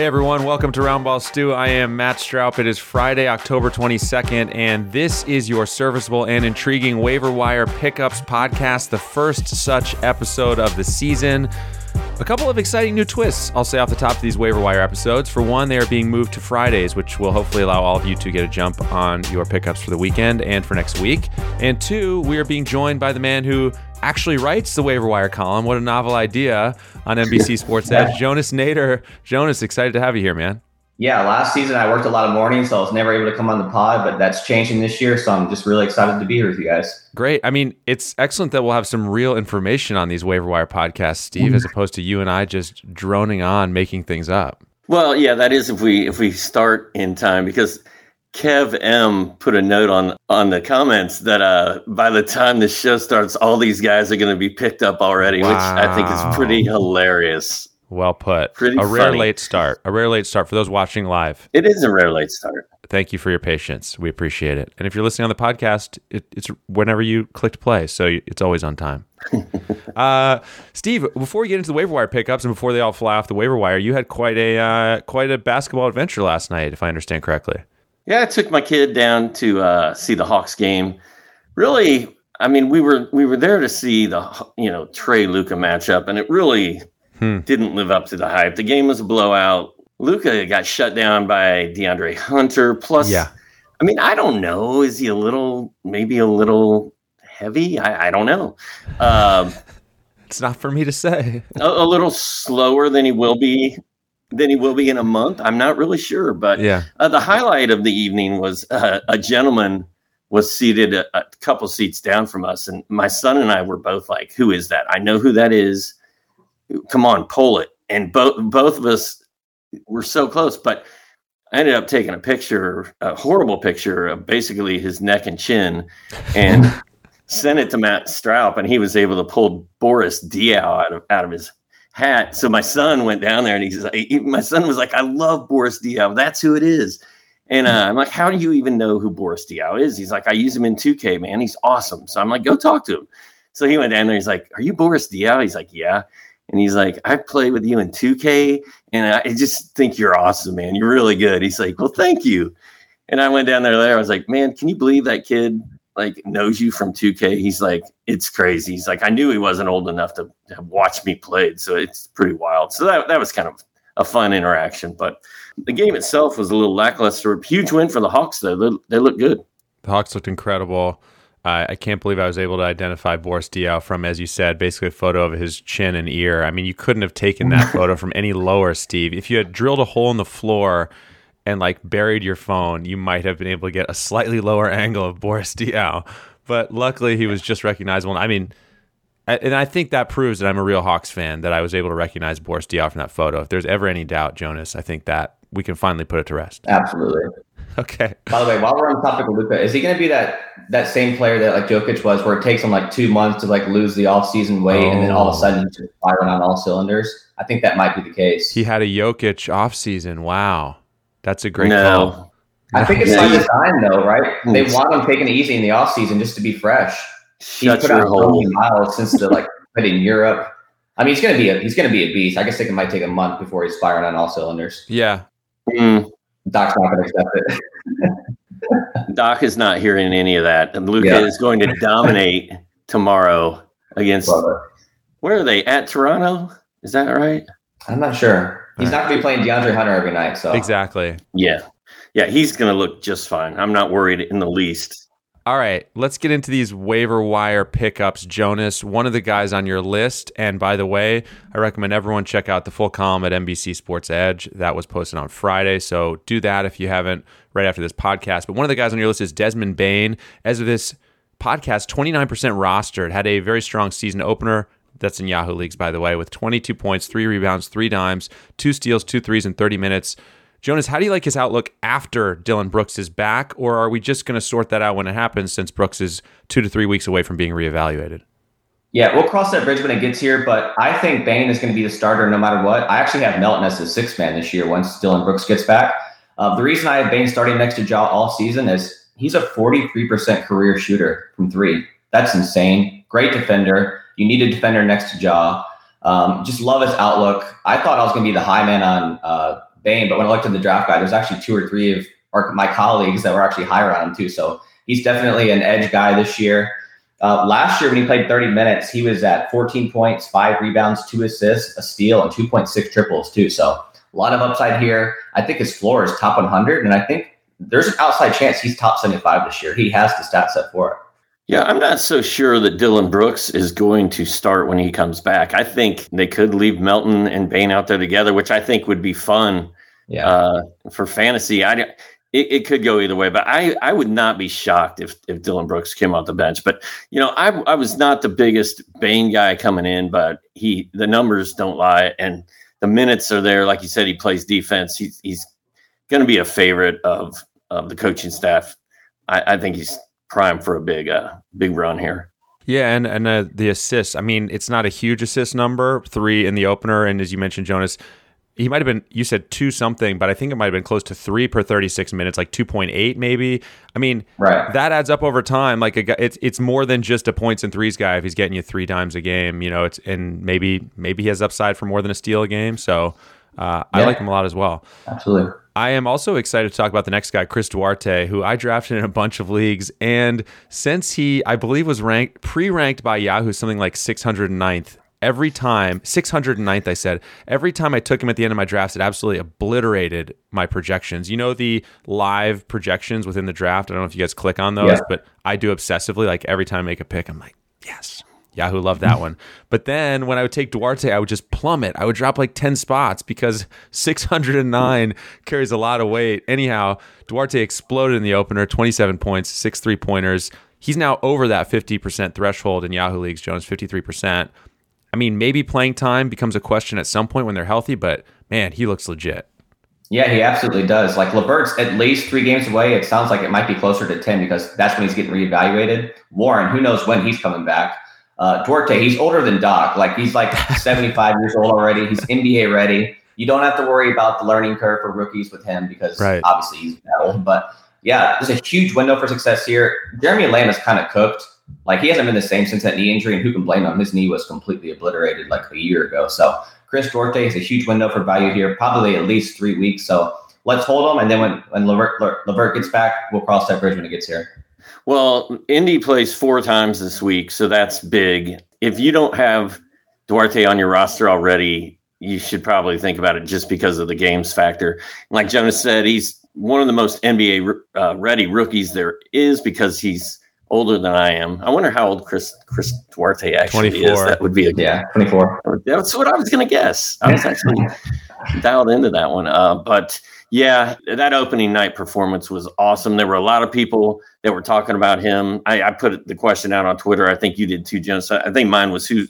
Hey everyone, welcome to Roundball Stew. I am Matt Stroup. It is Friday, October 22nd, and this is your serviceable and intriguing waiver wire pickups podcast, the first such episode of the season. A couple of exciting new twists, I'll say off the top of these waiver wire episodes. For one, they are being moved to Fridays, which will hopefully allow all of you to get a jump on your pickups for the weekend and for next week. And two, we are being joined by the man who actually writes the waiver wire column. What a novel idea on NBC Sports Edge. Jonas Nader. Jonas, excited to have you here, man. Yeah, last season I worked a lot of mornings, so I was never able to come on the pod, but that's changing this year. So I'm just really excited to be here with you guys. Great. I mean, it's excellent that we'll have some real information on these waiver wire podcasts, Steve, as mm. opposed to you and I just droning on making things up. Well, yeah, that is if we if we start in time because Kev M put a note on on the comments that uh by the time the show starts, all these guys are going to be picked up already, which I think is pretty hilarious. Well put. Pretty a rare late start. A rare late start for those watching live. It is a rare late start. Thank you for your patience. We appreciate it. And if you're listening on the podcast, it, it's whenever you clicked play, so it's always on time. uh, Steve, before we get into the waiver wire pickups and before they all fly off the waiver wire, you had quite a uh, quite a basketball adventure last night, if I understand correctly. Yeah, I took my kid down to uh, see the Hawks game. Really, I mean, we were we were there to see the you know Trae Luka matchup, and it really Hmm. didn't live up to the hype. The game was a blowout. Luka got shut down by DeAndre Hunter. Plus, Yeah. I mean, I don't know. Is he a little, maybe a little heavy? I, I don't know. Um, It's not for me to say. a, a little slower than he will be than he will be in a month. I'm not really sure, but Yeah. uh, the highlight of the evening was uh, a gentleman was seated a, a couple seats down from us, and my son and I were both like, "Who is that? I know who that is. Come on, pull it!" And both both of us were so close, but I ended up taking a picture, a horrible picture of basically his neck and chin, and sent it to Matt Stroup, and he was able to pull Boris Diaw out of out of his hat. So my son went down there, and he's like, my son was like, "I love Boris Diaw. That's who it is." And uh, I'm like, "How do you even know who Boris Diaw is?" He's like, "I use him in 2K, man. He's awesome." So I'm like, "Go talk to him." So he went down there. He's like, "Are you Boris Diaw?" He's like, "Yeah." And he's like, I played with you in 2K, and I just think you're awesome, man. You're really good. He's like, Well, thank you. And I went down there. There, I was like, Man, can you believe that kid like knows you from 2K? He's like, It's crazy. He's like, I knew he wasn't old enough to, to watch me play, so it's pretty wild. So that that was kind of a fun interaction. But the game itself was a little lackluster. Huge win for the Hawks, though. They, they look good. The Hawks looked incredible. Uh, I can't believe I was able to identify Boris Diaw from, as you said, basically a photo of his chin and ear. I mean, you couldn't have taken that photo from any lower, Steve. If you had drilled a hole in the floor and like buried your phone, you might have been able to get a slightly lower angle of Boris Diaw. But luckily, he was just recognizable. I mean, and I think that proves that I'm a real Hawks fan that I was able to recognize Boris Diaw from that photo. If there's ever any doubt, Jonas, I think that we can finally put it to rest. Absolutely. Okay. By the way, while we're on topic of Luka, is he going to be that that same player that like Jokic was, where it takes him like two months to like lose the offseason weight, and then all of a Oh. sudden he's firing on all cylinders? I think that might be the case. He had a Jokic offseason. Wow. That's a great no. call. I think it's Yeah, by he- design, though, right? They Hmm. want him taking it easy in the offseason just to be fresh. He's put out hole. 20 miles since the like put in Europe. I mean, he's gonna be a he's gonna be a beast. I guess it might take a month before he's firing on all cylinders. Yeah. Mm. Doc's not gonna accept it. Doc is not hearing any of that. And Luka Yeah. is going to dominate tomorrow against where are they? At Toronto? Is that right? I'm not sure. He's not gonna be playing DeAndre Hunter every night. So Exactly. Yeah. Yeah, he's gonna look just fine. I'm not worried in the least. All right, let's get into these waiver wire pickups. Jonas, one of the guys on your list. And by the way, I recommend everyone check out the full column at NBC Sports Edge. That was posted on Friday. So do that if you haven't right after this podcast. But one of the guys on your list is Desmond Bane. As of this podcast, 29% rostered, had a very strong season opener. That's in Yahoo leagues, by the way, with 22 points, three rebounds, three dimes, two steals, two threes in 30 minutes. Jonas, how do you like his outlook after Dillon Brooks is back, or are we just going to sort that out when it happens since Brooks is two to three weeks away from being reevaluated? Yeah, we'll cross that bridge when it gets here, but I think Bane is going to be the starter no matter what. I actually have Melton as the sixth man this year once Dillon Brooks gets back. Uh, the reason I have Bane starting next to Ja all season is he's a 43% career shooter from three. That's insane. Great defender. You need a defender next to Ja. Um, just love his outlook. I thought I was going to be the high man on uh, Bane, but when I looked at the draft guide, there's actually two or three of our, my colleagues that were actually higher on him too. So he's definitely an edge guy this year. Uh, last year, when he played 30 minutes, he was at 14 points, five rebounds, two assists, a steal, and 2.6 triples too. So a lot of upside here. I think his floor is top 100, and I think there's an outside chance he's top 75 this year. He has the stat set for it. Yeah, I'm not so sure that Dillon Brooks is going to start when he comes back. I think they could leave Melton and Bane out there together, which I think would be fun yeah. uh, for fantasy. I it, it could go either way, but I, I would not be shocked if if Dillon Brooks came off the bench. But you know, I I was not the biggest Bane guy coming in, but he the numbers don't lie and the minutes are there. Like you said, he plays defense. He's he's going to be a favorite of of the coaching staff. I, I think he's prime for a big uh big run here. Yeah, and and uh, the assists. I mean, it's not a huge assist number, three in the opener, and as you mentioned, Jonas, he might have been. You said two something, but I think it might have been close to three per thirty six minutes, like two point eight maybe. I mean, right. that adds up over time. Like a, it's it's more than just a points and threes guy if he's getting you three times a game. You know, it's and maybe maybe he has upside for more than a steal a game. So uh, yeah. I like him a lot as well. Absolutely. I am also excited to talk about the next guy, Chris Duarte, who I drafted in a bunch of leagues. And since he, I believe, was ranked pre ranked by Yahoo something like 609th, every time, 609th, I said, every time I took him at the end of my drafts, it absolutely obliterated my projections. You know, the live projections within the draft? I don't know if you guys click on those, yeah. but I do obsessively. Like every time I make a pick, I'm like, yes, Yahoo loved that one. But then when I would take Duarte, I would just plummet. I would drop like 10 spots because 609 carries a lot of weight. Anyhow, Duarte exploded in the opener 27 points, six three pointers. He's now over that 50% threshold in Yahoo leagues, Jonas, 53%. I mean, maybe playing time becomes a question at some point when they're healthy, but man, he looks legit. Yeah, he absolutely does. Like LeVert's at least three games away. It sounds like it might be closer to 10 because that's when he's getting reevaluated. Warren, who knows when he's coming back. Uh, Duarte, he's older than Doc. Like he's like 75 years old already. He's NBA ready. You don't have to worry about the learning curve for rookies with him because right. obviously he's old. But yeah, there's a huge window for success here. Jeremy Lamb is kind of cooked. Like he hasn't been the same since that knee injury, and who can blame him? His knee was completely obliterated like a year ago. So Chris Duarte is a huge window for value here, probably at least three weeks. So let's hold him, and then when when LeVert, LeVert gets back, we'll cross that bridge when it gets here. Well, Indy plays four times this week, so that's big. If you don't have Duarte on your roster already, you should probably think about it just because of the games factor. Like Jonas said, he's one of the most NBA uh, ready rookies there is because he's older than I am. I wonder how old Chris Chris Duarte actually 24. is. That would be a yeah, twenty four. That's what I was going to guess. I was actually dialed into that one. Uh, but yeah, that opening night performance was awesome. There were a lot of people that were talking about him. I, I put the question out on Twitter. I think you did too, Jonas. I think mine was who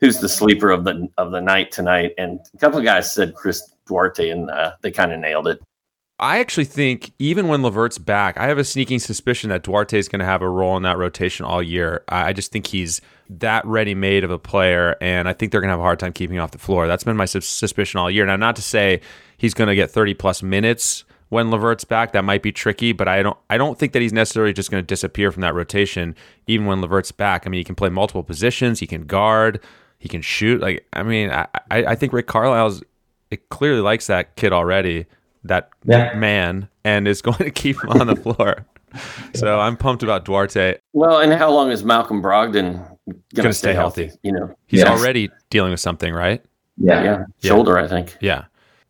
who's the sleeper of the of the night tonight, and a couple of guys said Chris Duarte, and uh, they kind of nailed it. I actually think even when LeVert's back, I have a sneaking suspicion that Duarte is going to have a role in that rotation all year. I just think he's that ready made of a player, and I think they're going to have a hard time keeping him off the floor. That's been my suspicion all year. Now, not to say he's going to get 30 plus minutes when LeVert's back. That might be tricky, but I don't I don't think that he's necessarily just going to disappear from that rotation even when LeVert's back. I mean, he can play multiple positions, he can guard, he can shoot. Like I mean, I I think Rick Carlisle's it clearly likes that kid already, that yeah. man, and is going to keep him on the floor. So I'm pumped about Duarte. Well, and how long is Malcolm Brogdon going to stay healthy? healthy? You know, he's yes. already dealing with something, right? Yeah, yeah, shoulder, I think. Yeah.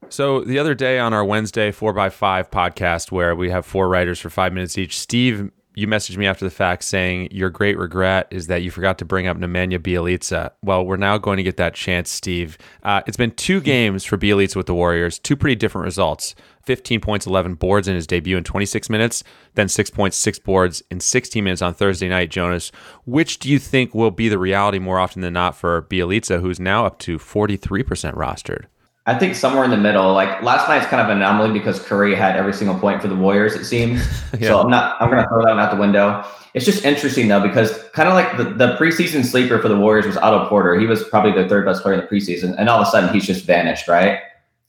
So the other day on our Wednesday four by five podcast, where we have four writers for five minutes each, Steve, you messaged me after the fact saying your great regret is that you forgot to bring up Nemanja Bjelica. Well, we're now going to get that chance, Steve. Uh, it's been two games for Bjelica with the Warriors, two pretty different results. 15 points, 11 boards in his debut in 26 minutes, then six points, six boards in 16 minutes on Thursday night. Jonas, which do you think will be the reality more often than not for Bjelica, who's now up to 43% rostered? I think somewhere in the middle. Like last night's kind of an anomaly because Curry had every single point for the Warriors. It seems. yeah. So I'm not. I'm going to throw that one out the window. It's just interesting though because kind of like the, the preseason sleeper for the Warriors was Otto Porter. He was probably the third best player in the preseason, and all of a sudden he's just vanished, right?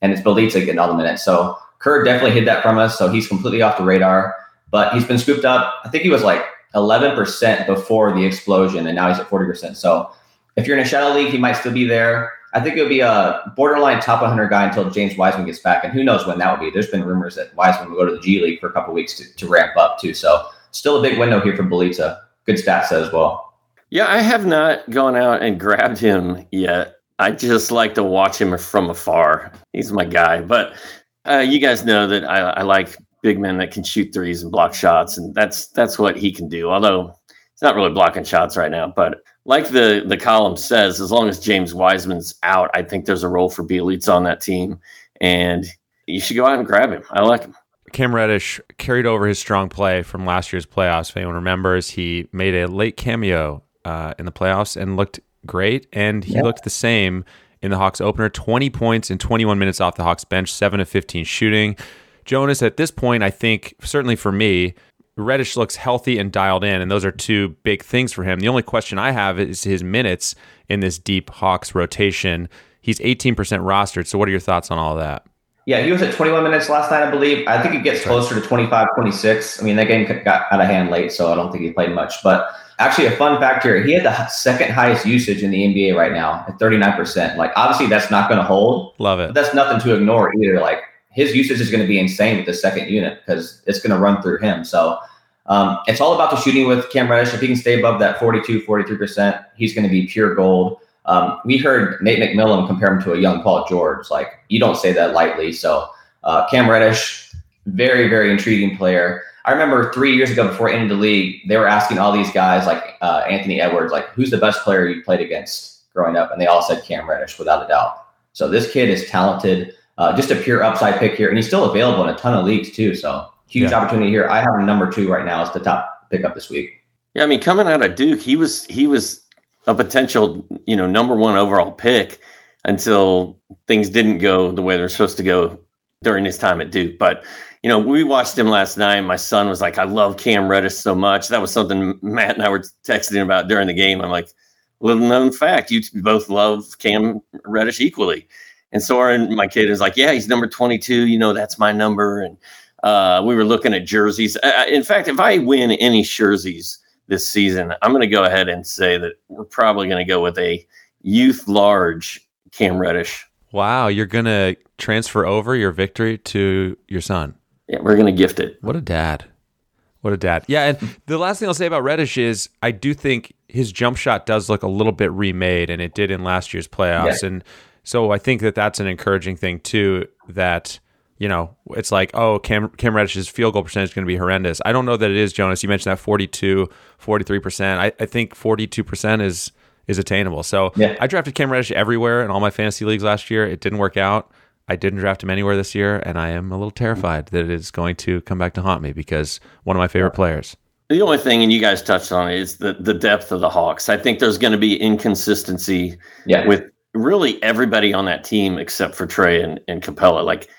And it's Bjelica getting all the minutes. So Kerr definitely hid that from us. So he's completely off the radar. But he's been scooped up. I think he was like 11% before the explosion, and now he's at 40%. So if you're in a shadow league, he might still be there. I think it would be a borderline top 100 guy until James Wiseman gets back, and who knows when that will be. There's been rumors that Wiseman will go to the G League for a couple weeks to, to ramp up too. So still a big window here for Bjelica. Good stats as well. Yeah, I have not gone out and grabbed him yet. I just like to watch him from afar. He's my guy. But uh, you guys know that I, I like big men that can shoot threes and block shots, and that's that's what he can do. Although he's not really blocking shots right now, but like the the column says, as long as James Wiseman's out, I think there's a role for Bjelica on that team, and you should go out and grab him. I like him. Cam Reddish carried over his strong play from last year's playoffs. If anyone remembers, he made a late cameo uh, in the playoffs and looked great, and he looked the same in the Hawks opener. 20 points in 21 minutes off the Hawks bench, 7 of 15 shooting. Jonas, at this point, I think, certainly for me, Reddish looks healthy and dialed in, and those are two big things for him. The only question I have is his minutes in this deep Hawks rotation. He's 18% rostered. So, what are your thoughts on all of that? Yeah, he was at 21 minutes last night, I believe. I think it gets closer to 25, 26. I mean, that game got out of hand late, so I don't think he played much. But actually, a fun fact here he had the second highest usage in the NBA right now at 39%. Like, obviously, that's not going to hold. Love it. that's nothing to ignore either. Like, his usage is going to be insane with the second unit because it's going to run through him. So um, it's all about the shooting with Cam Reddish. If he can stay above that 42, 43%, he's going to be pure gold. Um, we heard Nate McMillan compare him to a young Paul George. Like, you don't say that lightly. So, uh, Cam Reddish, very, very intriguing player. I remember three years ago before ending the league, they were asking all these guys like uh, Anthony Edwards, like, who's the best player you played against growing up? And they all said Cam Reddish without a doubt. So this kid is talented uh, just a pure upside pick here, and he's still available in a ton of leagues too. So huge yeah. opportunity here. I have him number two right now as the top pickup this week. Yeah, I mean, coming out of Duke, he was he was a potential you know number one overall pick until things didn't go the way they're supposed to go during his time at Duke. But you know, we watched him last night. My son was like, "I love Cam Reddish so much." That was something Matt and I were texting about during the game. I'm like, little known fact, you both love Cam Reddish equally. And Soren, my kid, is like, yeah, he's number 22. You know, that's my number. And uh, we were looking at jerseys. Uh, in fact, if I win any jerseys this season, I'm going to go ahead and say that we're probably going to go with a youth large Cam Reddish. Wow, you're going to transfer over your victory to your son. Yeah, we're going to gift it. What a dad. What a dad. Yeah, and the last thing I'll say about Reddish is I do think his jump shot does look a little bit remade, and it did in last year's playoffs. Yeah. And so I think that that's an encouraging thing too. That you know, it's like, oh, Cam, Cam Reddish's field goal percentage is going to be horrendous. I don't know that it is, Jonas. You mentioned that 42, 43%. I, I think 42% is is attainable. So yeah. I drafted Cam Reddish everywhere in all my fantasy leagues last year. It didn't work out. I didn't draft him anywhere this year, and I am a little terrified that it is going to come back to haunt me because one of my favorite players. The only thing, and you guys touched on it, is the, the depth of the Hawks. I think there's going to be inconsistency yeah. with really everybody on that team except for Trae and, and Capela. Like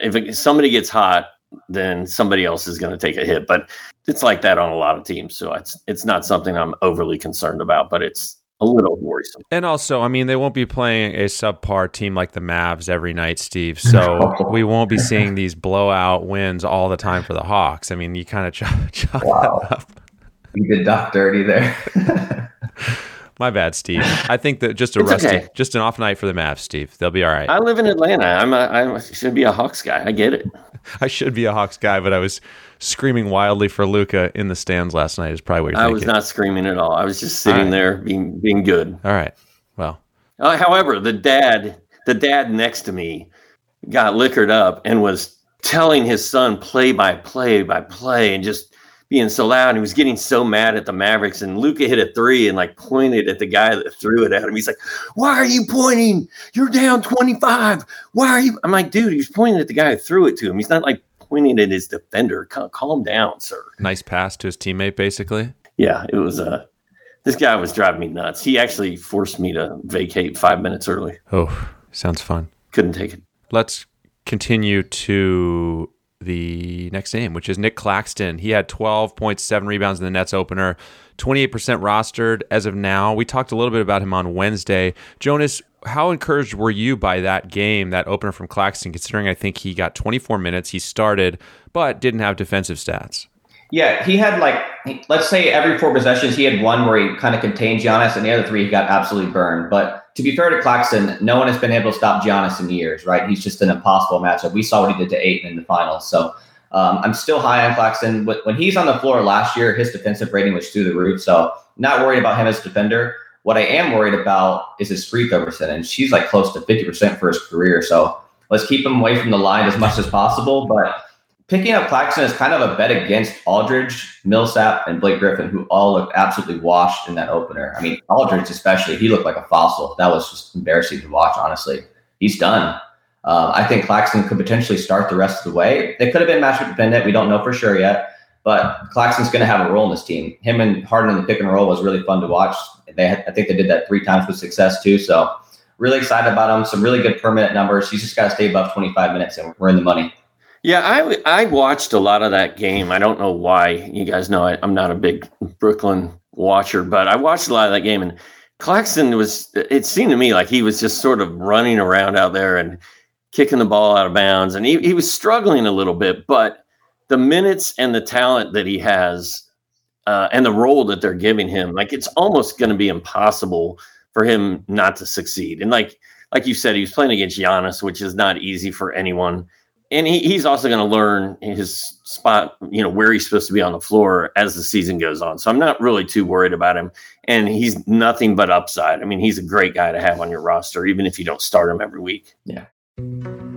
if somebody gets hot, then somebody else is going to take a hit. But it's like that on a lot of teams. So it's it's not something I'm overly concerned about, but it's a little worrisome. And also, I mean, they won't be playing a subpar team like the Mavs every night, Steve. So we won't be seeing these blowout wins all the time for the Hawks. I mean, you kind of chalk, chalk wow. that up. You did duck dirty there. My bad, Steve. I think that just a it's rusty, okay. just an off night for the Mavs, Steve. They'll be all right. I live in Atlanta. I'm a, I should be a Hawks guy. I get it. I should be a Hawks guy, but I was screaming wildly for Luka in the stands last night. Is probably what you're I thinking. was not screaming at all. I was just sitting right. there being being good. All right. Well. Uh, however, the dad, the dad next to me, got liquored up and was telling his son play by play by play and just being so loud. He was getting so mad at the Mavericks. And Luka hit a three and like pointed at the guy that threw it at him. He's like, Why are you pointing? You're down 25. Why are you? I'm like, dude, he was pointing at the guy who threw it to him. He's not like pointing at his defender. Calm down, sir. Nice pass to his teammate, basically. Yeah, it was a. Uh, this guy was driving me nuts. He actually forced me to vacate five minutes early. Oh, sounds fun. Couldn't take it. Let's continue to the next name, which is Nick Claxton. He had 12.7 rebounds in the Nets opener, 28% rostered as of now. We talked a little bit about him on Wednesday. Jonas, how encouraged were you by that game, that opener from Claxton, considering I think he got 24 minutes, he started, but didn't have defensive stats? Yeah, he had like let's say every four possessions he had one where he kind of contained Giannis, and the other three he got absolutely burned. But to be fair to Claxton, no one has been able to stop Giannis in years, right? He's just an impossible matchup. We saw what he did to Ayton in the finals. So um, I'm still high on Claxton. When he's on the floor last year, his defensive rating was through the roof. So not worried about him as a defender. What I am worried about is his free throw percentage. She's like close to 50% for his career. So let's keep him away from the line as much as possible. But picking up Claxton is kind of a bet against Aldridge, Millsap, and Blake Griffin, who all looked absolutely washed in that opener. I mean, Aldridge especially, he looked like a fossil. That was just embarrassing to watch, honestly. He's done. Uh, I think Claxton could potentially start the rest of the way. They could have been matchup dependent. We don't know for sure yet. But Claxton's going to have a role in this team. Him and Harden in the pick and roll was really fun to watch. They had, I think they did that three times with success too. So really excited about him. Some really good permanent numbers. He's just got to stay above 25 minutes, and we're in the money. Yeah, I I watched a lot of that game. I don't know why. You guys know I, am not a big Brooklyn watcher, but I watched a lot of that game. And Claxton was. It seemed to me like he was just sort of running around out there and kicking the ball out of bounds, and he he was struggling a little bit. But the minutes and the talent that he has, uh, and the role that they're giving him, like it's almost going to be impossible for him not to succeed. And like like you said, he was playing against Giannis, which is not easy for anyone and he, he's also going to learn his spot, you know, where he's supposed to be on the floor as the season goes on. So I'm not really too worried about him. And he's nothing but upside. I mean, he's a great guy to have on your roster, even if you don't start him every week. Yeah.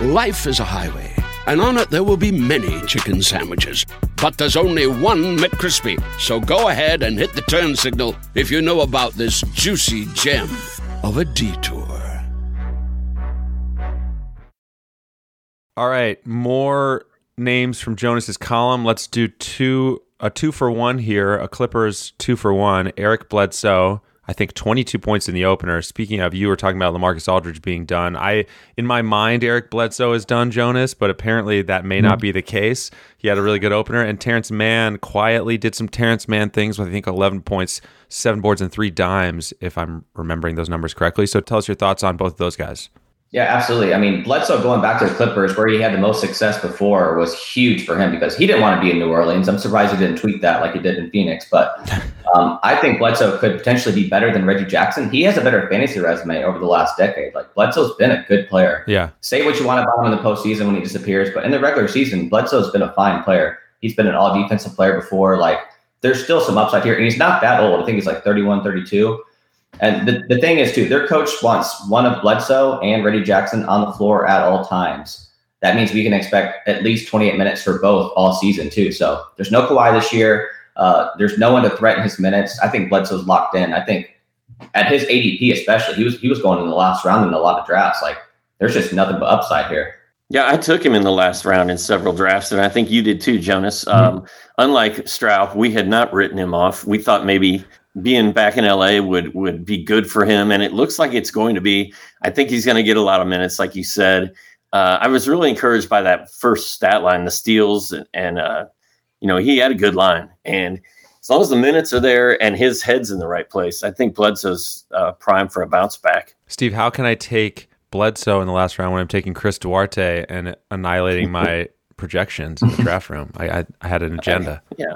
Life is a highway, and on it there will be many chicken sandwiches. But there's only one McCrispy. So go ahead and hit the turn signal if you know about this juicy gem of a detour. All right, more names from Jonas's column. Let's do two a two for one here. A Clippers two for one. Eric Bledsoe I think 22 points in the opener. Speaking of, you were talking about Lamarcus Aldridge being done. I, in my mind, Eric Bledsoe is done, Jonas, but apparently that may not mm-hmm. be the case. He had a really good opener, and Terance Mann quietly did some Terance Mann things with I think 11 points, seven boards, and three dimes, if I'm remembering those numbers correctly. So tell us your thoughts on both of those guys. Yeah, absolutely. I mean, Bledsoe going back to the Clippers, where he had the most success before, was huge for him because he didn't want to be in New Orleans. I'm surprised he didn't tweet that like he did in Phoenix. But um, I think Bledsoe could potentially be better than Reggie Jackson. He has a better fantasy resume over the last decade. Like Bledsoe's been a good player. Yeah. Say what you want about him in the postseason when he disappears, but in the regular season, Bledsoe's been a fine player. He's been an all defensive player before. Like there's still some upside here, and he's not that old. I think he's like 31, 32. And the, the thing is, too, their coach wants one of Bledsoe and Reggie Jackson on the floor at all times. That means we can expect at least 28 minutes for both all season, too. So there's no Kawhi this year. Uh, there's no one to threaten his minutes. I think Bledsoe's locked in. I think at his ADP, especially, he was he was going in the last round in a lot of drafts. Like there's just nothing but upside here. Yeah, I took him in the last round in several drafts, and I think you did too, Jonas. Mm-hmm. Um, unlike Stroup, we had not written him off. We thought maybe being back in LA would would be good for him, and it looks like it's going to be. I think he's going to get a lot of minutes, like you said. Uh, I was really encouraged by that first stat line, the steals, and, and uh, you know he had a good line, and as long as the minutes are there and his head's in the right place, I think Bledsoe's uh, prime for a bounce back. Steve, how can I take Bledsoe in the last round when I'm taking Chris Duarte and annihilating my projections in the draft room. I, I, I had an agenda. Yeah,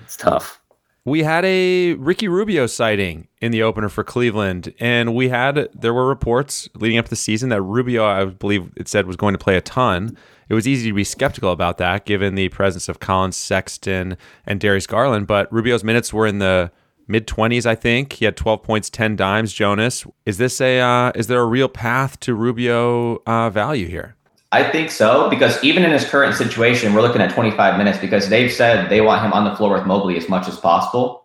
it's tough. We had a Ricky Rubio sighting in the opener for Cleveland, and we had there were reports leading up to the season that Rubio, I believe it said, was going to play a ton. It was easy to be skeptical about that given the presence of Collin Sexton and Darius Garland, but Rubio's minutes were in the mid 20s, I think. He had 12 points, 10 dimes. Jonas, is this a uh, is there a real path to Rubio uh, value here? I think so because even in his current situation, we're looking at 25 minutes because they've said they want him on the floor with Mobley as much as possible.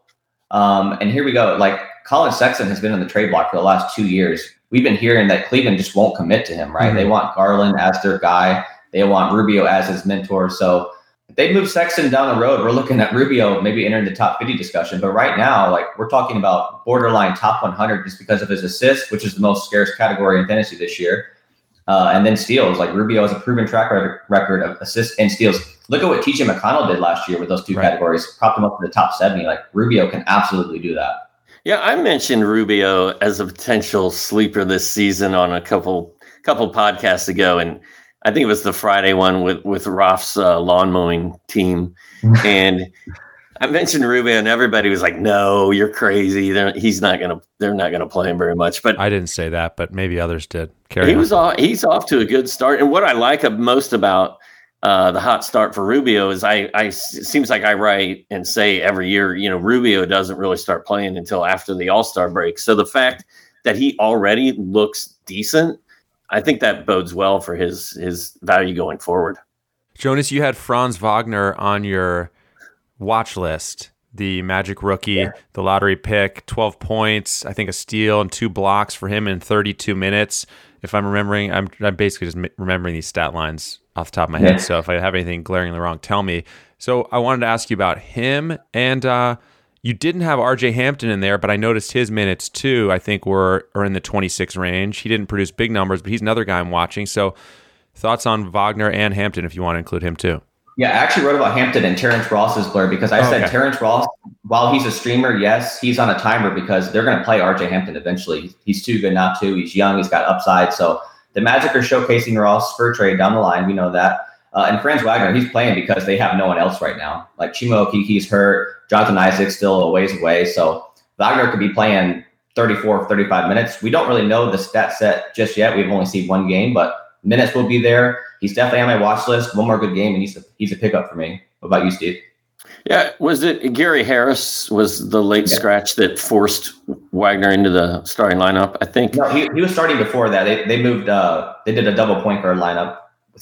Um, and here we go. Like Collin Sexton has been on the trade block for the last two years. We've been hearing that Cleveland just won't commit to him, right? Mm-hmm. They want Garland as their guy. They want Rubio as his mentor. So if they move Sexton down the road, we're looking at Rubio maybe entering the top 50 discussion. But right now, like we're talking about borderline top 100 just because of his assists, which is the most scarce category in fantasy this year. Uh, and then steals. Like Rubio has a proven track record of assists and steals. Look at what TJ McConnell did last year with those two right. categories, propped him up to the top 70. Like Rubio can absolutely do that. Yeah, I mentioned Rubio as a potential sleeper this season on a couple couple podcasts ago, and I think it was the Friday one with with Roth's uh, lawn mowing team, and I mentioned Rubio, and everybody was like, "No, you're crazy. They're, he's not gonna. They're not gonna play him very much." But I didn't say that, but maybe others did. Carry he on. was off. He's off to a good start, and what I like most about uh, the hot start for Rubio is I, I. It seems like I write and say every year, you know, Rubio doesn't really start playing until after the All Star break. So the fact that he already looks decent I think that bodes well for his his value going forward. Jonas, you had Franz Wagner on your watch list. The Magic rookie, yeah. the lottery pick, 12 points, I think a steal and two blocks for him in 32 minutes. If I'm remembering, I'm, I'm basically just remembering these stat lines off the top of my yeah. head. So if I have anything glaringly wrong, tell me. So I wanted to ask you about him and uh, you didn't have RJ Hampton in there, but I noticed his minutes too, I think were are in the 26 range. He didn't produce big numbers, but he's another guy I'm watching. So thoughts on Wagner and Hampton if you want to include him too. Yeah, I actually wrote about Hampton and Terrence Ross's blur because I oh, said okay. Terrence Ross, while he's a streamer, yes, he's on a timer because they're going to play RJ Hampton eventually. He's too good not to. He's young. He's got upside. So the Magic are showcasing Ross for trade down the line. We know that. Uh, and Franz Wagner, he's playing because they have no one else right now. Like Chuma Okeke's hurt. Jonathan Isaac's still a ways away. So Wagner could be playing 34, 35 minutes. We don't really know the stat set just yet. We've only seen one game, but minutes will be there. He's definitely on my watch list. One more good game, and he's a, he's a pickup for me. What about you, Steve? Yeah, was it Gary Harris was the late yeah. scratch that forced Wagner into the starting lineup? I think. No, he, he was starting before that. They, they moved. Uh, they did a double point guard lineup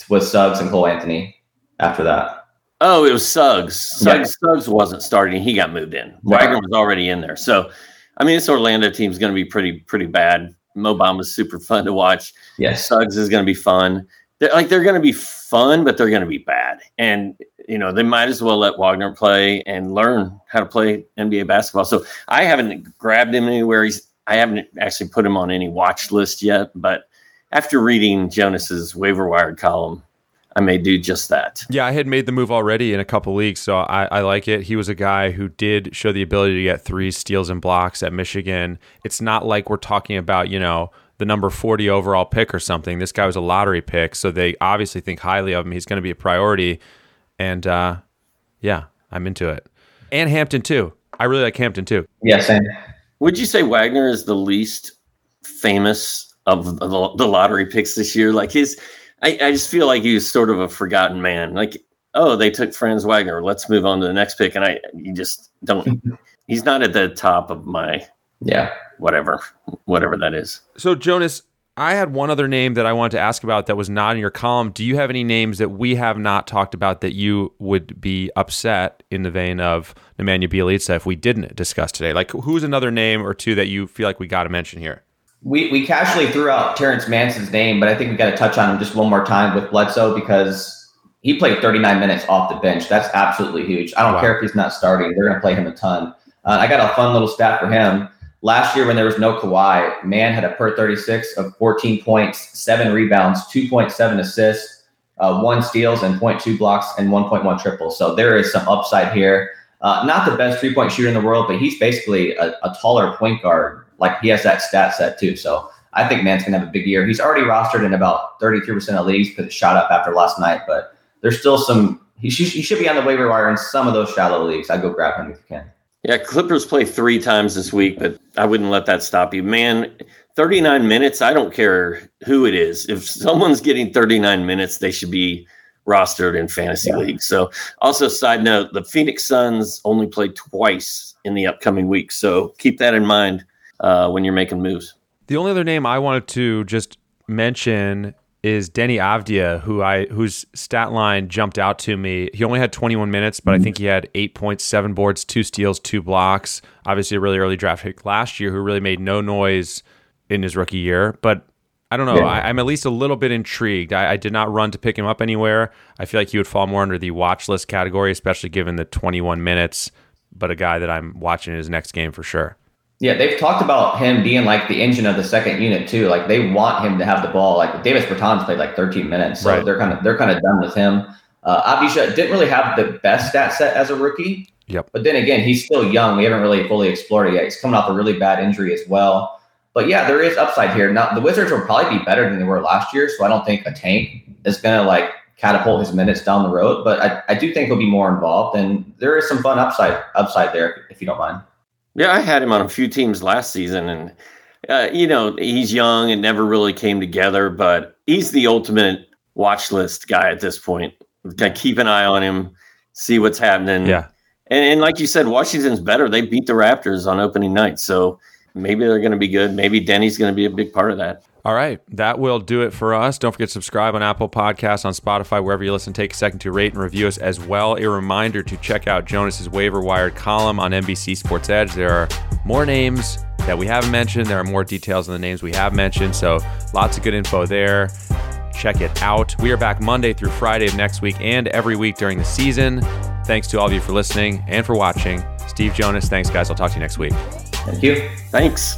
with Suggs and Cole Anthony after that. Oh, it was Suggs. Suggs, yeah. Suggs wasn't starting. He got moved in. Wagner was already in there. So, I mean, this Orlando team is going to be pretty, pretty bad. Mo Bamba's super fun to watch. Yes. Suggs is going to be fun. They're, like they're going to be fun, but they're going to be bad. And you know they might as well let Wagner play and learn how to play NBA basketball. So I haven't grabbed him anywhere. He's I haven't actually put him on any watch list yet, but after reading Jonas's waiver wire column, I may do just that. Yeah, I had made the move already in a couple leagues, so I, I, like it. He was a guy who did show the ability to get three steals and blocks at Michigan. It's not like we're talking about, you know, the number 40 overall pick or something. This guy was a lottery pick, so they obviously think highly of him. He's going to be a priority. And uh, yeah, I'm into it. And Hampton, too. I really like Hampton, too. Yeah, same. Would you say Wagner is the least famous of the, the lottery picks this year. Like his, I, I just feel like he's sort of a forgotten man. Like, oh, they took Franz Wagner. Let's move on to the next pick. And I, you just don't. he's not at the top of my yeah whatever whatever that is. So Jonas, I had one other name that I wanted to ask about that was not in your column. Do you have any names that we have not talked about that you would be upset in the vein of Nemanja Bjelica if we didn't discuss today? Like, who's another name or two that you feel like we got to mention here? We we casually threw out Terrence Manson's name, but I think we got to touch on him just one more time with Bledsoe because he played 39 minutes off the bench. That's absolutely huge. I don't wow. care if he's not starting; they're going to play him a ton. Uh, I got a fun little stat for him. Last year, when there was no Kawhi, Mann had a per 36 of 14 points, seven rebounds, 2.7 assists, uh, one steals, and 0.2 blocks, and 1.1 triples. So there is some upside here. Uh, not the best three point shooter in the world, but he's basically a, a, taller point guard. Like he has that stat set too. So I think Mann's gonna have a big year. He's already rostered in about 33% of leagues because it shot up after last night, but there's still some. He should, he should be on the waiver wire in some of those shallow leagues. I'd go grab him if you can. Yeah, Clippers play three times this week, but I wouldn't let that stop you. Man, 39 minutes, I don't care who it is. If someone's getting 39 minutes, they should be rostered in fantasy yeah. leagues. So, also, side note, the Phoenix Suns only play twice in the upcoming week. So, keep that in mind uh, when you're making moves. The only other name I wanted to just mention is Deni Avdija, who I whose stat line jumped out to me. He only had 21 minutes, but I think he had eight points, seven boards, two steals, two blocks. Obviously, a really early draft pick last year, who really made no noise in his rookie year. But I don't know. Yeah. I, am at least a little bit intrigued. I, I, did not run to pick him up anywhere. I feel like he would fall more under the watch list category, especially given the 21 minutes. But a guy that I'm watching his next game for sure. Yeah, they've talked about him being like the engine of the second unit too. Like they want him to have the ball. Like Davis Bertans played like 13 minutes, so right. they're kind of they're kind of done with him. Uh, Avdija didn't really have the best stat set as a rookie. Yep. But then again, he's still young. We haven't really fully explored it yet. He's coming off a really bad injury as well. But yeah, there is upside here. Now the Wizards will probably be better than they were last year, so I don't think a tank is gonna like catapult his minutes down the road. But I, I do think he'll be more involved, and there is some fun upside upside there if you don't mind. Yeah, I had him on a few teams last season, and uh, you know he's young and never really came together, but he's the ultimate watch list guy at this point. keep an eye on him, see what's happening. Yeah, and, and like you said, Washington's better. They beat the Raptors on opening night, so maybe they're going to be good. Maybe Deni's going to be a big part of that. All right. That will do it for us. Don't forget to subscribe on Apple Podcasts, on Spotify, wherever you listen. Take a second to rate and review us as well. A reminder to check out Jonas's waiver wired column on NBC Sports Edge. There are more names that we haven't mentioned. There are more details on the names we have mentioned. So lots of good info there. Check it out. We are back Monday through Friday of next week and every week during the season. Thanks to all of you for listening and for watching. Steve Jonas, thanks, guys. I'll talk to you next week. Thank you. Thanks.